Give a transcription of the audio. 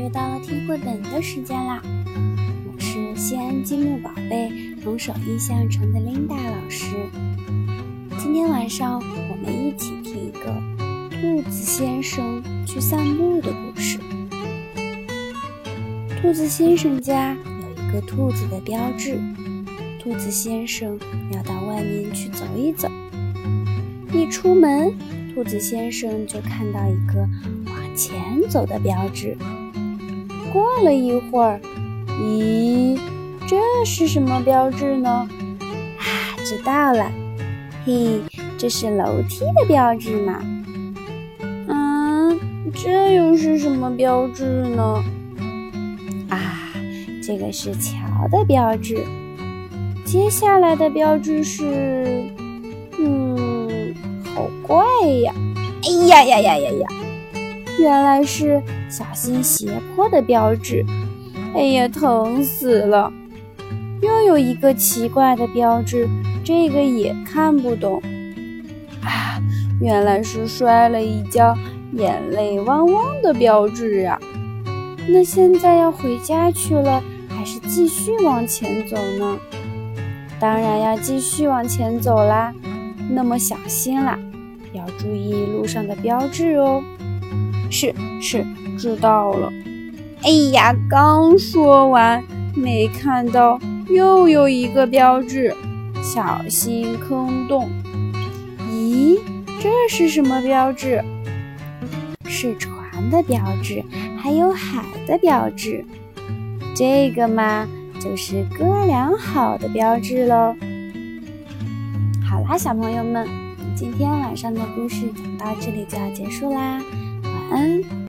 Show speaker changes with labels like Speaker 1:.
Speaker 1: 又到了听绘本的时间啦！我是西安积木宝贝童手印象城的琳达老师。今天晚上我们一起听一个兔子先生去散步的故事。兔子先生家有一个兔子的标志，兔子先生要到外面去走一走。一出门，兔子先生就看到一个往前走的标志。过了一会儿，咦，这是什么标志呢？啊，知道了，嘿，这是楼梯的标志嘛。嗯，这又是什么标志呢？啊，这个是桥的标志。接下来的标志是，嗯，好怪呀！哎呀呀呀呀呀！原来是小心斜坡的标志，哎呀，疼死了！又有一个奇怪的标志，这个也看不懂。啊，原来是摔了一跤，眼泪汪汪的标志啊！那现在要回家去了，还是继续往前走呢？当然要继续往前走啦！那么小心啦，要注意路上的标志哦。是是，知道了。哎呀，刚说完，没看到又有一个标志，小心坑洞。咦，这是什么标志？是船的标志，还有海的标志。这个嘛，就是哥俩好的标志喽。好啦，小朋友们，今天晚上的故事讲到这里就要结束啦。嗯